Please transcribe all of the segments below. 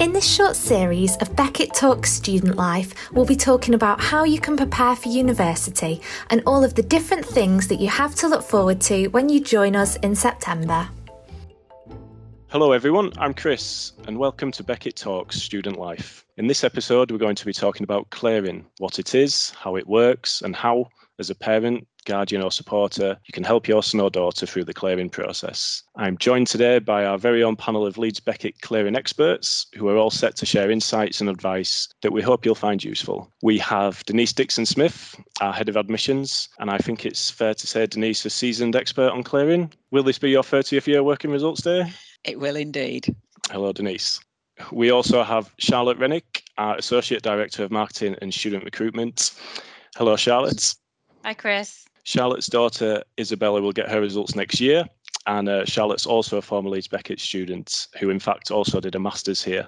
In this short series of Beckett Talks Student Life, we'll be talking about how you can prepare for university and all of the different things that you have to look forward to when you join us in September. Hello, everyone. I'm Chris, and welcome to Beckett Talks Student Life. In this episode, we're going to be talking about clearing, what it is, how it works, and how, as a parent, guardian, or supporter, you can help your son or daughter through the clearing process. I'm joined today by our very own panel of Leeds Beckett clearing experts who are all set to share insights and advice that we hope you'll find useful. We have Denise Dixon Smith, our head of admissions, and I think it's fair to say Denise, is a seasoned expert on clearing. Will this be your 30th year working results day? It will indeed. Hello, Denise. We also have Charlotte Rennick, our Associate Director of Marketing and Student Recruitment. Hello, Charlotte. Hi, Chris. Charlotte's daughter Isabella will get her results next year. And uh, Charlotte's also a former Leeds Beckett student who, in fact, also did a master's here.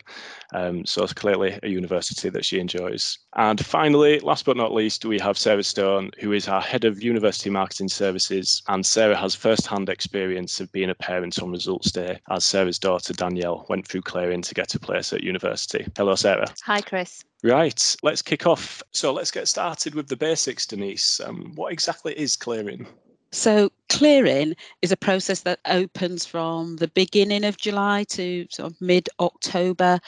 Um, so it's clearly a university that she enjoys. And finally, last but not least, we have Sarah Stone, who is our head of university marketing services. And Sarah has first hand experience of being a parent on results day, as Sarah's daughter Danielle went through clearing to get a place at university. Hello, Sarah. Hi, Chris. Right, let's kick off. So let's get started with the basics, Denise. Um, what exactly is clearing? So, clearing is a process that opens from the beginning of July to sort of mid October.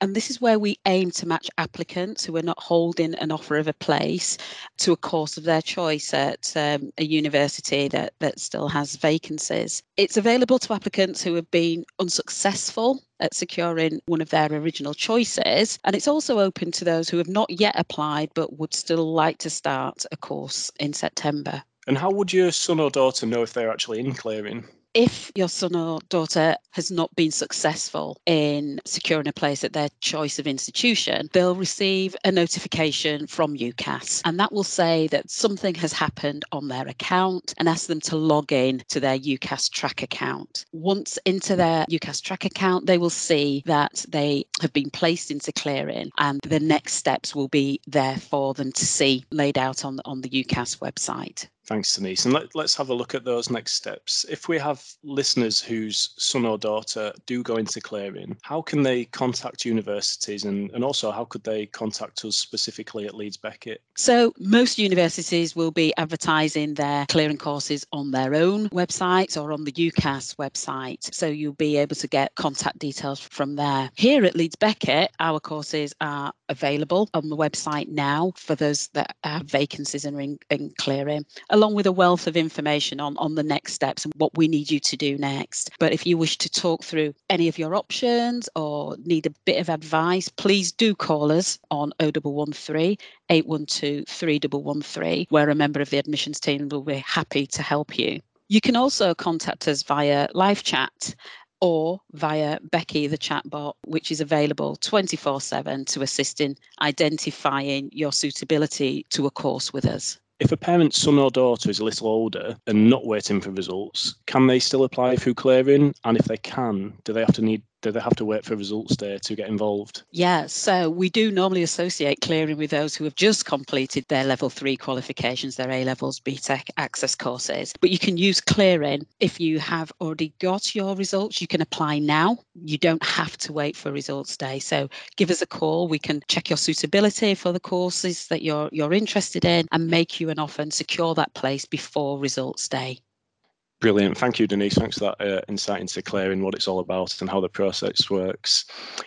And this is where we aim to match applicants who are not holding an offer of a place to a course of their choice at um, a university that, that still has vacancies. It's available to applicants who have been unsuccessful at securing one of their original choices. And it's also open to those who have not yet applied but would still like to start a course in September. And how would your son or daughter know if they're actually in clearing? if your son or daughter has not been successful in securing a place at their choice of institution, they'll receive a notification from UCAS. And that will say that something has happened on their account and ask them to log in to their UCAS track account. Once into their UCAS track account, they will see that they have been placed into clearing and the next steps will be there for them to see laid out on, on the UCAS website. Thanks, Denise. And let, us have a look at those next steps. If we have listeners whose son or daughter do go into clearing, how can they contact universities and, and also how could they contact us specifically at Leeds Beckett? So, most universities will be advertising their clearing courses on their own websites or on the UCAS website. So, you'll be able to get contact details from there. Here at Leeds Beckett, our courses are available on the website now for those that have vacancies and in, in clearing along with a wealth of information on, on the next steps and what we need you to do next. But if you wish to talk through any of your options or need a bit of advice, please do call us on 0113 812 3113, where a member of the admissions team will be happy to help you. You can also contact us via live chat or via Becky, the chatbot, which is available 24 7 to assist in identifying your suitability to a course with us. If a parent's son or daughter is a little older and not waiting for results, can they still apply through clearing? And if they can, do they have to need do they have to wait for results day to get involved? Yeah, so we do normally associate clearing with those who have just completed their level three qualifications, their A levels, BTEC access courses. But you can use clearing if you have already got your results. You can apply now. You don't have to wait for results day. So give us a call. We can check your suitability for the courses that you're you're interested in and make you an offer and secure that place before results day. Brilliant. Thank you, Denise. Thanks for that uh, insight into clearing what it's all about and how the process works.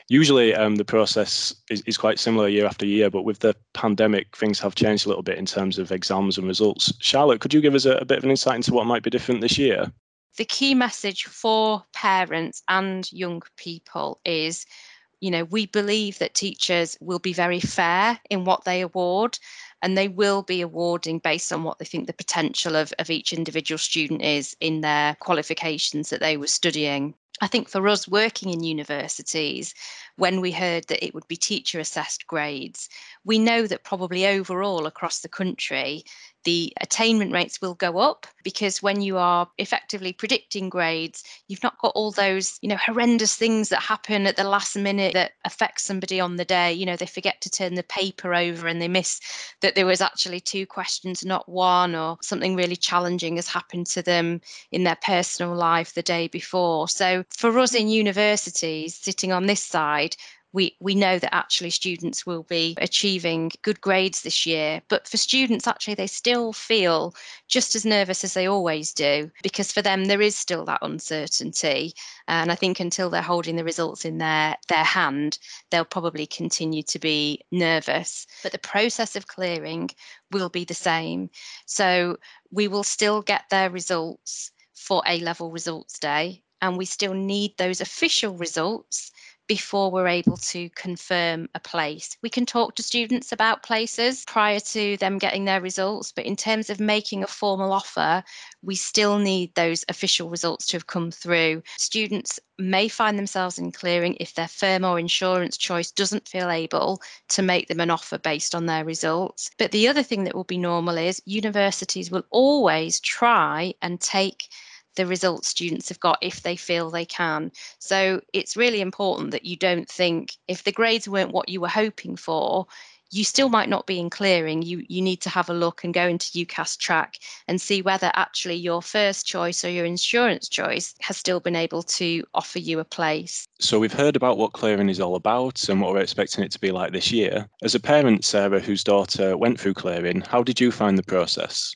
Usually, um, the process is, is quite similar year after year, but with the pandemic, things have changed a little bit in terms of exams and results. Charlotte, could you give us a, a bit of an insight into what might be different this year? The key message for parents and young people is you know, we believe that teachers will be very fair in what they award and they will be awarding based on what they think the potential of, of each individual student is in their qualifications that they were studying. I think for us working in universities, when we heard that it would be teacher assessed grades, we know that probably overall across the country, the attainment rates will go up because when you are effectively predicting grades, you've not got all those, you know, horrendous things that happen at the last minute that affect somebody on the day. You know, they forget to turn the paper over and they miss that there was actually two questions, not one, or something really challenging has happened to them in their personal life the day before. So for us in universities, sitting on this side, we, we know that actually students will be achieving good grades this year. But for students, actually, they still feel just as nervous as they always do because for them, there is still that uncertainty. And I think until they're holding the results in their, their hand, they'll probably continue to be nervous. But the process of clearing will be the same. So we will still get their results for A level results day. And we still need those official results before we're able to confirm a place. We can talk to students about places prior to them getting their results, but in terms of making a formal offer, we still need those official results to have come through. Students may find themselves in clearing if their firm or insurance choice doesn't feel able to make them an offer based on their results. But the other thing that will be normal is universities will always try and take the results students have got if they feel they can. So it's really important that you don't think if the grades weren't what you were hoping for, you still might not be in clearing. You you need to have a look and go into UCAS track and see whether actually your first choice or your insurance choice has still been able to offer you a place. So we've heard about what clearing is all about and what we're expecting it to be like this year. As a parent, Sarah, whose daughter went through clearing, how did you find the process?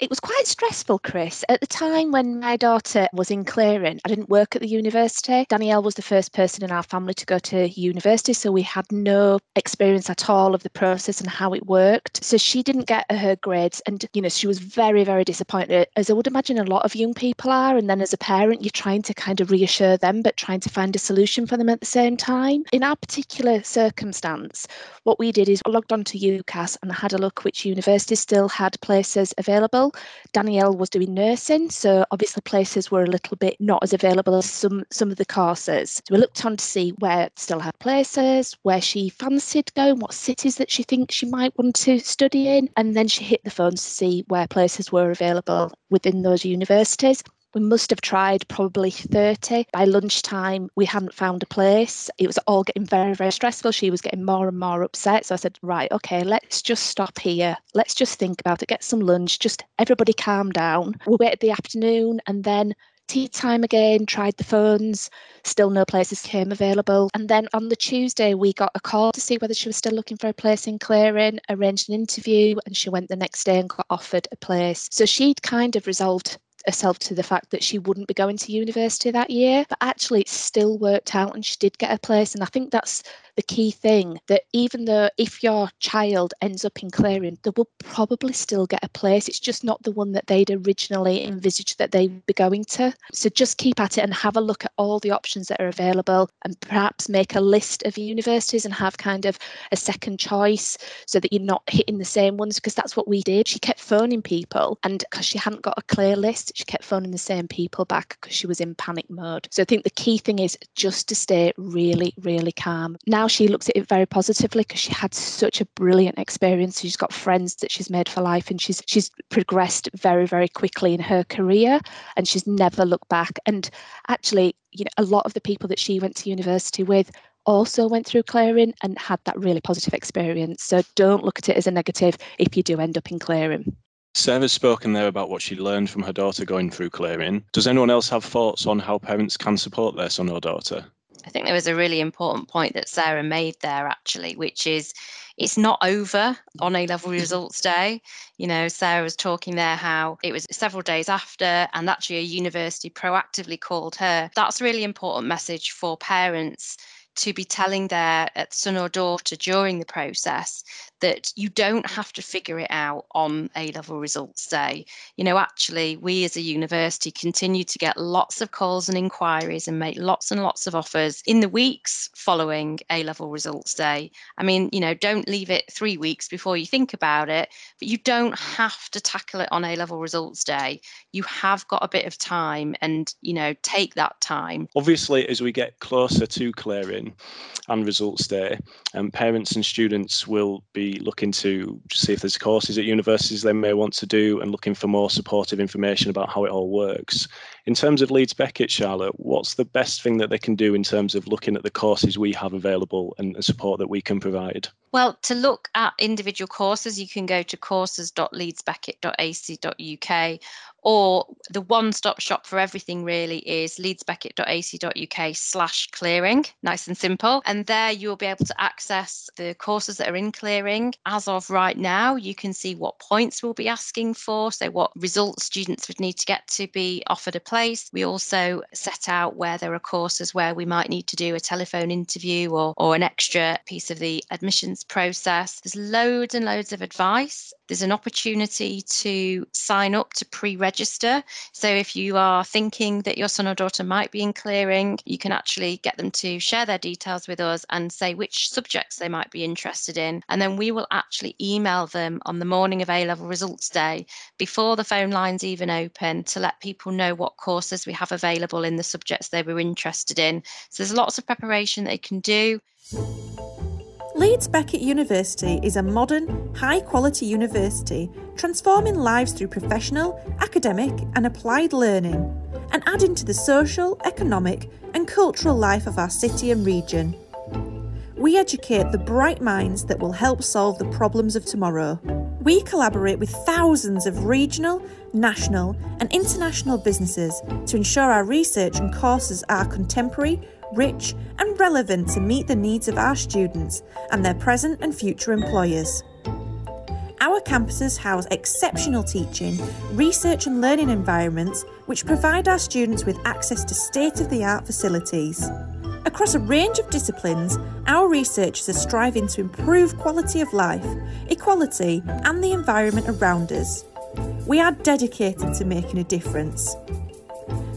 It was quite stressful, Chris. At the time when my daughter was in clearing, I didn't work at the university. Danielle was the first person in our family to go to university, so we had no experience at all of the process and how it worked. So she didn't get her grades, and you know she was very, very disappointed, as I would imagine a lot of young people are. And then as a parent, you're trying to kind of reassure them, but trying to find a solution for them at the same time. In our particular circumstance, what we did is logged on to UCAS and had a look which universities still had places available. Danielle was doing nursing, so obviously places were a little bit not as available as some some of the courses. So we looked on to see where still had places, where she fancied going, what cities that she thinks she might want to study in, and then she hit the phones to see where places were available within those universities. We must have tried probably 30. By lunchtime, we hadn't found a place. It was all getting very, very stressful. She was getting more and more upset. So I said, right, okay, let's just stop here. Let's just think about it, get some lunch, just everybody calm down. We waited the afternoon and then tea time again, tried the phones, still no places came available. And then on the Tuesday, we got a call to see whether she was still looking for a place in clearing, arranged an interview, and she went the next day and got offered a place. So she'd kind of resolved herself to the fact that she wouldn't be going to university that year. But actually, it still worked out and she did get a place. And I think that's the key thing that even though if your child ends up in clearing, they will probably still get a place. It's just not the one that they'd originally envisaged that they'd be going to. So just keep at it and have a look at all the options that are available and perhaps make a list of universities and have kind of a second choice so that you're not hitting the same ones because that's what we did. She kept phoning people and because she hadn't got a clear list, she kept phoning the same people back because she was in panic mode. So I think the key thing is just to stay really, really calm. Now she looks at it very positively because she had such a brilliant experience. She's got friends that she's made for life, and she's she's progressed very very quickly in her career, and she's never looked back. And actually, you know, a lot of the people that she went to university with also went through clearing and had that really positive experience. So don't look at it as a negative if you do end up in clearing. Sarah's spoken there about what she learned from her daughter going through clearing. Does anyone else have thoughts on how parents can support their son or daughter? I think there was a really important point that Sarah made there, actually, which is it's not over on A level results day. You know, Sarah was talking there how it was several days after, and actually a university proactively called her. That's a really important message for parents to be telling their uh, son or daughter during the process that you don't have to figure it out on A level results day. You know, actually, we as a university continue to get lots of calls and inquiries and make lots and lots of offers in the weeks following A level results day. I mean, you know, don't leave it three weeks before you think about it, but you don't have to tackle it on A level results day. You have got a bit of time and, you know, take that time. Obviously, as we get closer to clearing and results day, um, parents and students will be looking to see if there's courses at universities they may want to do and looking for more supportive information about how it all works. In terms of Leeds Beckett, Charlotte, what's the best thing that they can do in terms of looking at the courses we have available and the support that we can provide? Well, to look at individual courses, you can go to courses.leedsbeckett.ac.uk or the one-stop shop for everything really is leedsbeckett.ac.uk slash clearing nice and simple. And there you'll be able to access the courses that are in clearing. As of right now you can see what points we'll be asking for so what results students would need to get to be offered a place. We also set out where there are courses where we might need to do a telephone interview or, or an extra piece of the admissions process. There's loads and loads of advice there's an opportunity to sign up to pre-register. So if you are thinking that your son or daughter might be in clearing, you can actually get them to share their details with us and say which subjects they might be interested in. And then we will actually email them on the morning of A level results day before the phone lines even open to let people know what courses we have available in the subjects they were interested in. So there's lots of preparation they can do. Leeds Beckett University is a modern, high quality university transforming lives through professional, academic, and applied learning, and adding to the social, economic, and cultural life of our city and region. We educate the bright minds that will help solve the problems of tomorrow. We collaborate with thousands of regional, national, and international businesses to ensure our research and courses are contemporary, rich, and relevant to meet the needs of our students and their present and future employers. Our campuses house exceptional teaching, research, and learning environments which provide our students with access to state of the art facilities. Across a range of disciplines, our researchers are striving to improve quality of life, equality, and the environment around us. We are dedicated to making a difference.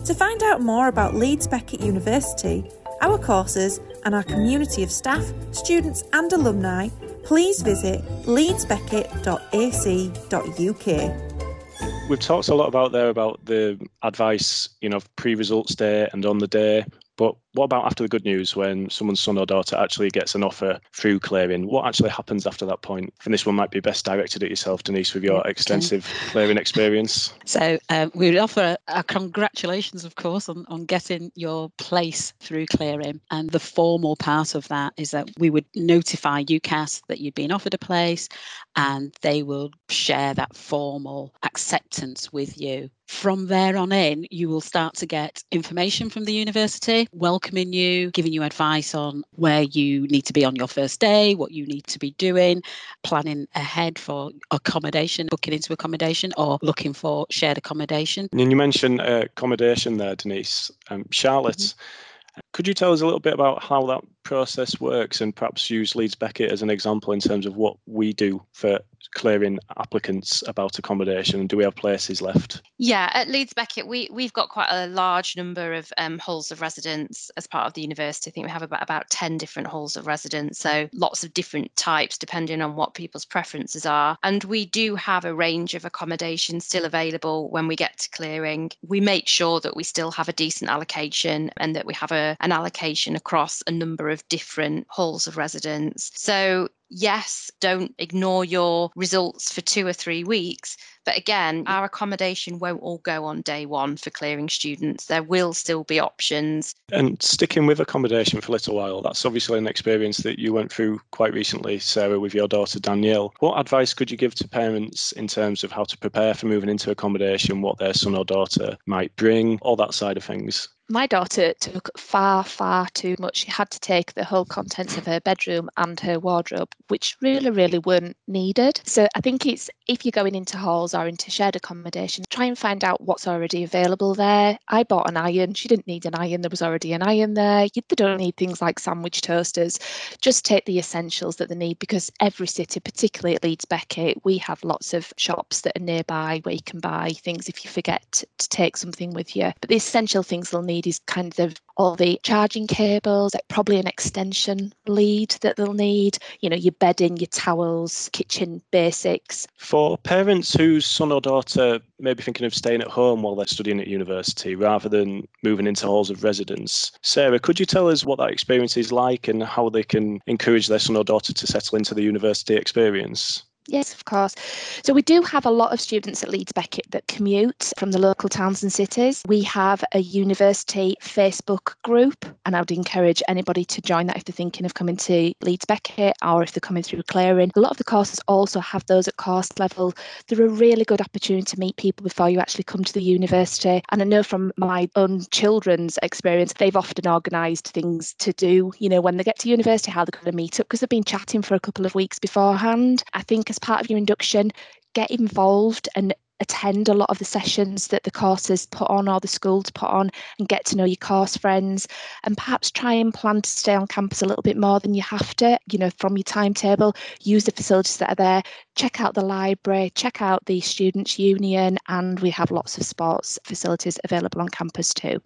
To find out more about Leeds Beckett University, our courses, and our community of staff, students, and alumni, please visit leedsbeckett.ac.uk. We've talked a lot about there about the advice, you know, pre-results day and on the day, but what about after the good news when someone's son or daughter actually gets an offer through clearing? What actually happens after that point? And this one might be best directed at yourself, Denise, with your extensive clearing experience. So um, we would offer a congratulations, of course, on, on getting your place through clearing. And the formal part of that is that we would notify UCAS that you'd been offered a place and they will share that formal acceptance with you. From there on in, you will start to get information from the university, welcoming you, giving you advice on where you need to be on your first day, what you need to be doing, planning ahead for accommodation, booking into accommodation, or looking for shared accommodation. And you mentioned uh, accommodation there, Denise. Um, Charlotte. Mm-hmm could you tell us a little bit about how that process works and perhaps use Leeds Beckett as an example in terms of what we do for clearing applicants about accommodation and do we have places left? Yeah, at Leeds Beckett, we, we've got quite a large number of um, halls of residence as part of the university. I think we have about, about 10 different halls of residence, so lots of different types depending on what people's preferences are. And we do have a range of accommodation still available when we get to clearing. We make sure that we still have a decent allocation and that we have a, an allocation across a number of different halls of residence. So yes, don't ignore your results for two or three weeks. But again, our accommodation won't all go on day one for clearing students. There will still be options. And sticking with accommodation for a little while, that's obviously an experience that you went through quite recently, Sarah, with your daughter Danielle. What advice could you give to parents in terms of how to prepare for moving into accommodation, what their son or daughter might bring, all that side of things? My daughter took far, far too much. She had to take the whole contents of her bedroom and her wardrobe, which really, really weren't needed. So I think it's if you're going into halls or into shared accommodation, try and find out what's already available there. I bought an iron. She didn't need an iron. There was already an iron there. You, they don't need things like sandwich toasters. Just take the essentials that they need because every city, particularly at Leeds Beckett, we have lots of shops that are nearby where you can buy things if you forget to take something with you. But the essential things they'll need is kind of all the charging cables, like probably an extension lead that they'll need, you know, your bedding, your towels, kitchen basics. For parents whose son or daughter may be thinking of staying at home while they're studying at university rather than moving into halls of residence, Sarah, could you tell us what that experience is like and how they can encourage their son or daughter to settle into the university experience? Yes, of course. So we do have a lot of students at Leeds Beckett that commute from the local towns and cities. We have a university Facebook group, and I would encourage anybody to join that if they're thinking of coming to Leeds Beckett or if they're coming through Clearing. A lot of the courses also have those at course level. They're a really good opportunity to meet people before you actually come to the university. And I know from my own children's experience, they've often organised things to do, you know, when they get to university, how they're going to meet up because they've been chatting for a couple of weeks beforehand. I think as part of your induction, get involved and attend a lot of the sessions that the courses put on or the schools put on and get to know your course friends and perhaps try and plan to stay on campus a little bit more than you have to you know from your timetable. Use the facilities that are there. Check out the library check out the students union and we have lots of sports facilities available on campus too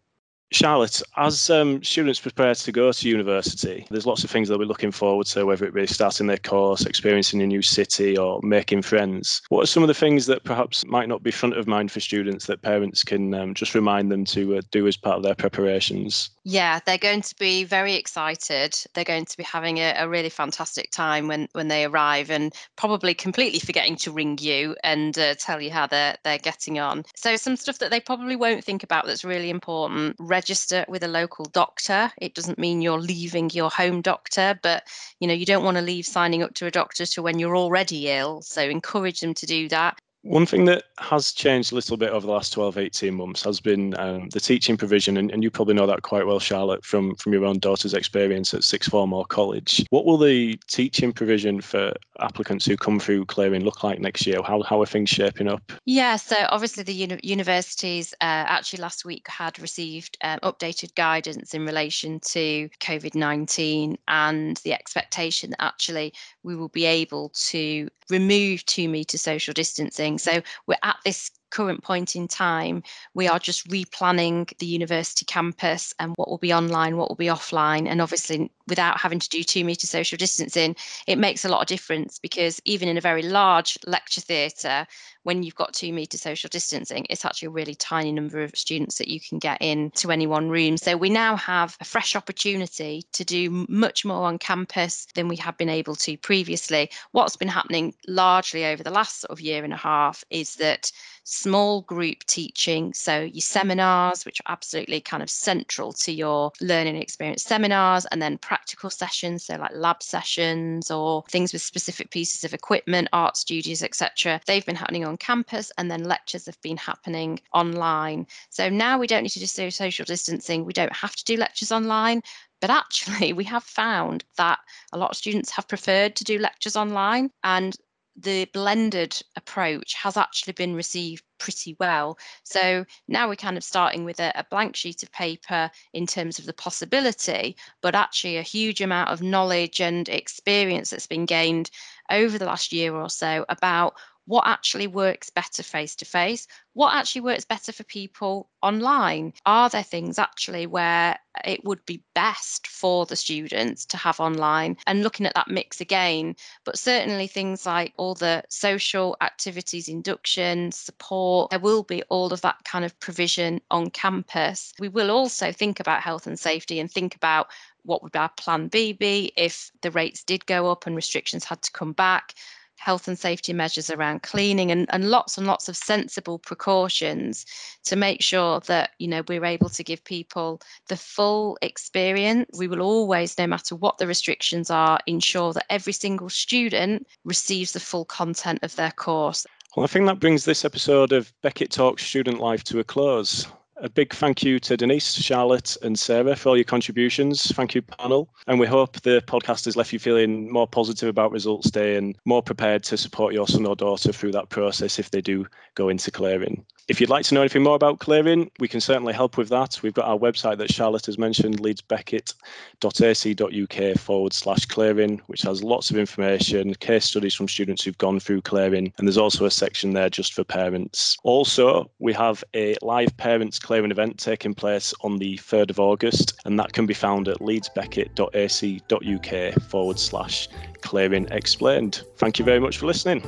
Charlotte, as um, students prepare to go to university, there's lots of things they'll be looking forward to, whether it be starting their course, experiencing a new city, or making friends. What are some of the things that perhaps might not be front of mind for students that parents can um, just remind them to uh, do as part of their preparations? Yeah, they're going to be very excited. They're going to be having a, a really fantastic time when, when they arrive and probably completely forgetting to ring you and uh, tell you how they're, they're getting on. So, some stuff that they probably won't think about that's really important register with a local doctor. It doesn't mean you're leaving your home doctor, but you know, you don't want to leave signing up to a doctor to when you're already ill. So encourage them to do that. One thing that has changed a little bit over the last 12, 18 months has been um, the teaching provision, and, and, you probably know that quite well, Charlotte, from, from your own daughter's experience at Sixth Form or college. What will the teaching provision for applicants who come through clearing look like next year? How, how are things shaping up? Yeah, so obviously the uni- universities uh, actually last week had received um, updated guidance in relation to COVID 19 and the expectation that actually we will be able to remove two metre social distancing. So we're at this current point in time, we are just replanning the university campus and what will be online, what will be offline. And obviously, without having to do two metre social distancing, it makes a lot of difference because even in a very large lecture theatre, when you've got two metre social distancing, it's actually a really tiny number of students that you can get in to any one room. So we now have a fresh opportunity to do much more on campus than we have been able to previously. What's been happening largely over the last sort of year and a half is that small group teaching. So, your seminars, which are absolutely kind of central to your learning experience, seminars, and then practical sessions, so like lab sessions or things with specific pieces of equipment, art studios, etc. They've been happening on campus, and then lectures have been happening online. So, now we don't need to do social distancing, we don't have to do lectures online. But actually, we have found that a lot of students have preferred to do lectures online. And the blended approach has actually been received pretty well. So now we're kind of starting with a, a, blank sheet of paper in terms of the possibility, but actually a huge amount of knowledge and experience that's been gained over the last year or so about what actually works better face to face, what actually works better for people online. Are there things actually where it would be best for the students to have online and looking at that mix again? But certainly things like all the social activities, induction, support, there will be all of that kind of provision on campus. We will also think about health and safety and think about what would our plan B be if the rates did go up and restrictions had to come back? Health and safety measures around cleaning and, and lots and lots of sensible precautions to make sure that you know we're able to give people the full experience. We will always no matter what the restrictions are ensure that every single student receives the full content of their course. Well i think that brings this episode of beckett talks student life to a close A big thank you to Denise, Charlotte, and Sarah for all your contributions. Thank you, panel. And we hope the podcast has left you feeling more positive about results day and more prepared to support your son or daughter through that process if they do go into clearing. If you'd like to know anything more about clearing, we can certainly help with that. We've got our website that Charlotte has mentioned, leedsbeckett.ac.uk forward slash clearing, which has lots of information, case studies from students who've gone through clearing, and there's also a section there just for parents. Also, we have a live parents clearing event taking place on the 3rd of August, and that can be found at leedsbeckett.ac.uk forward slash clearing explained. Thank you very much for listening.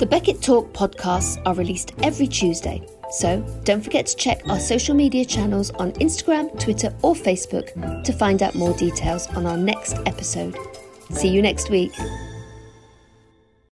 The Beckett Talk podcasts are released every Tuesday, so don't forget to check our social media channels on Instagram, Twitter, or Facebook to find out more details on our next episode. See you next week.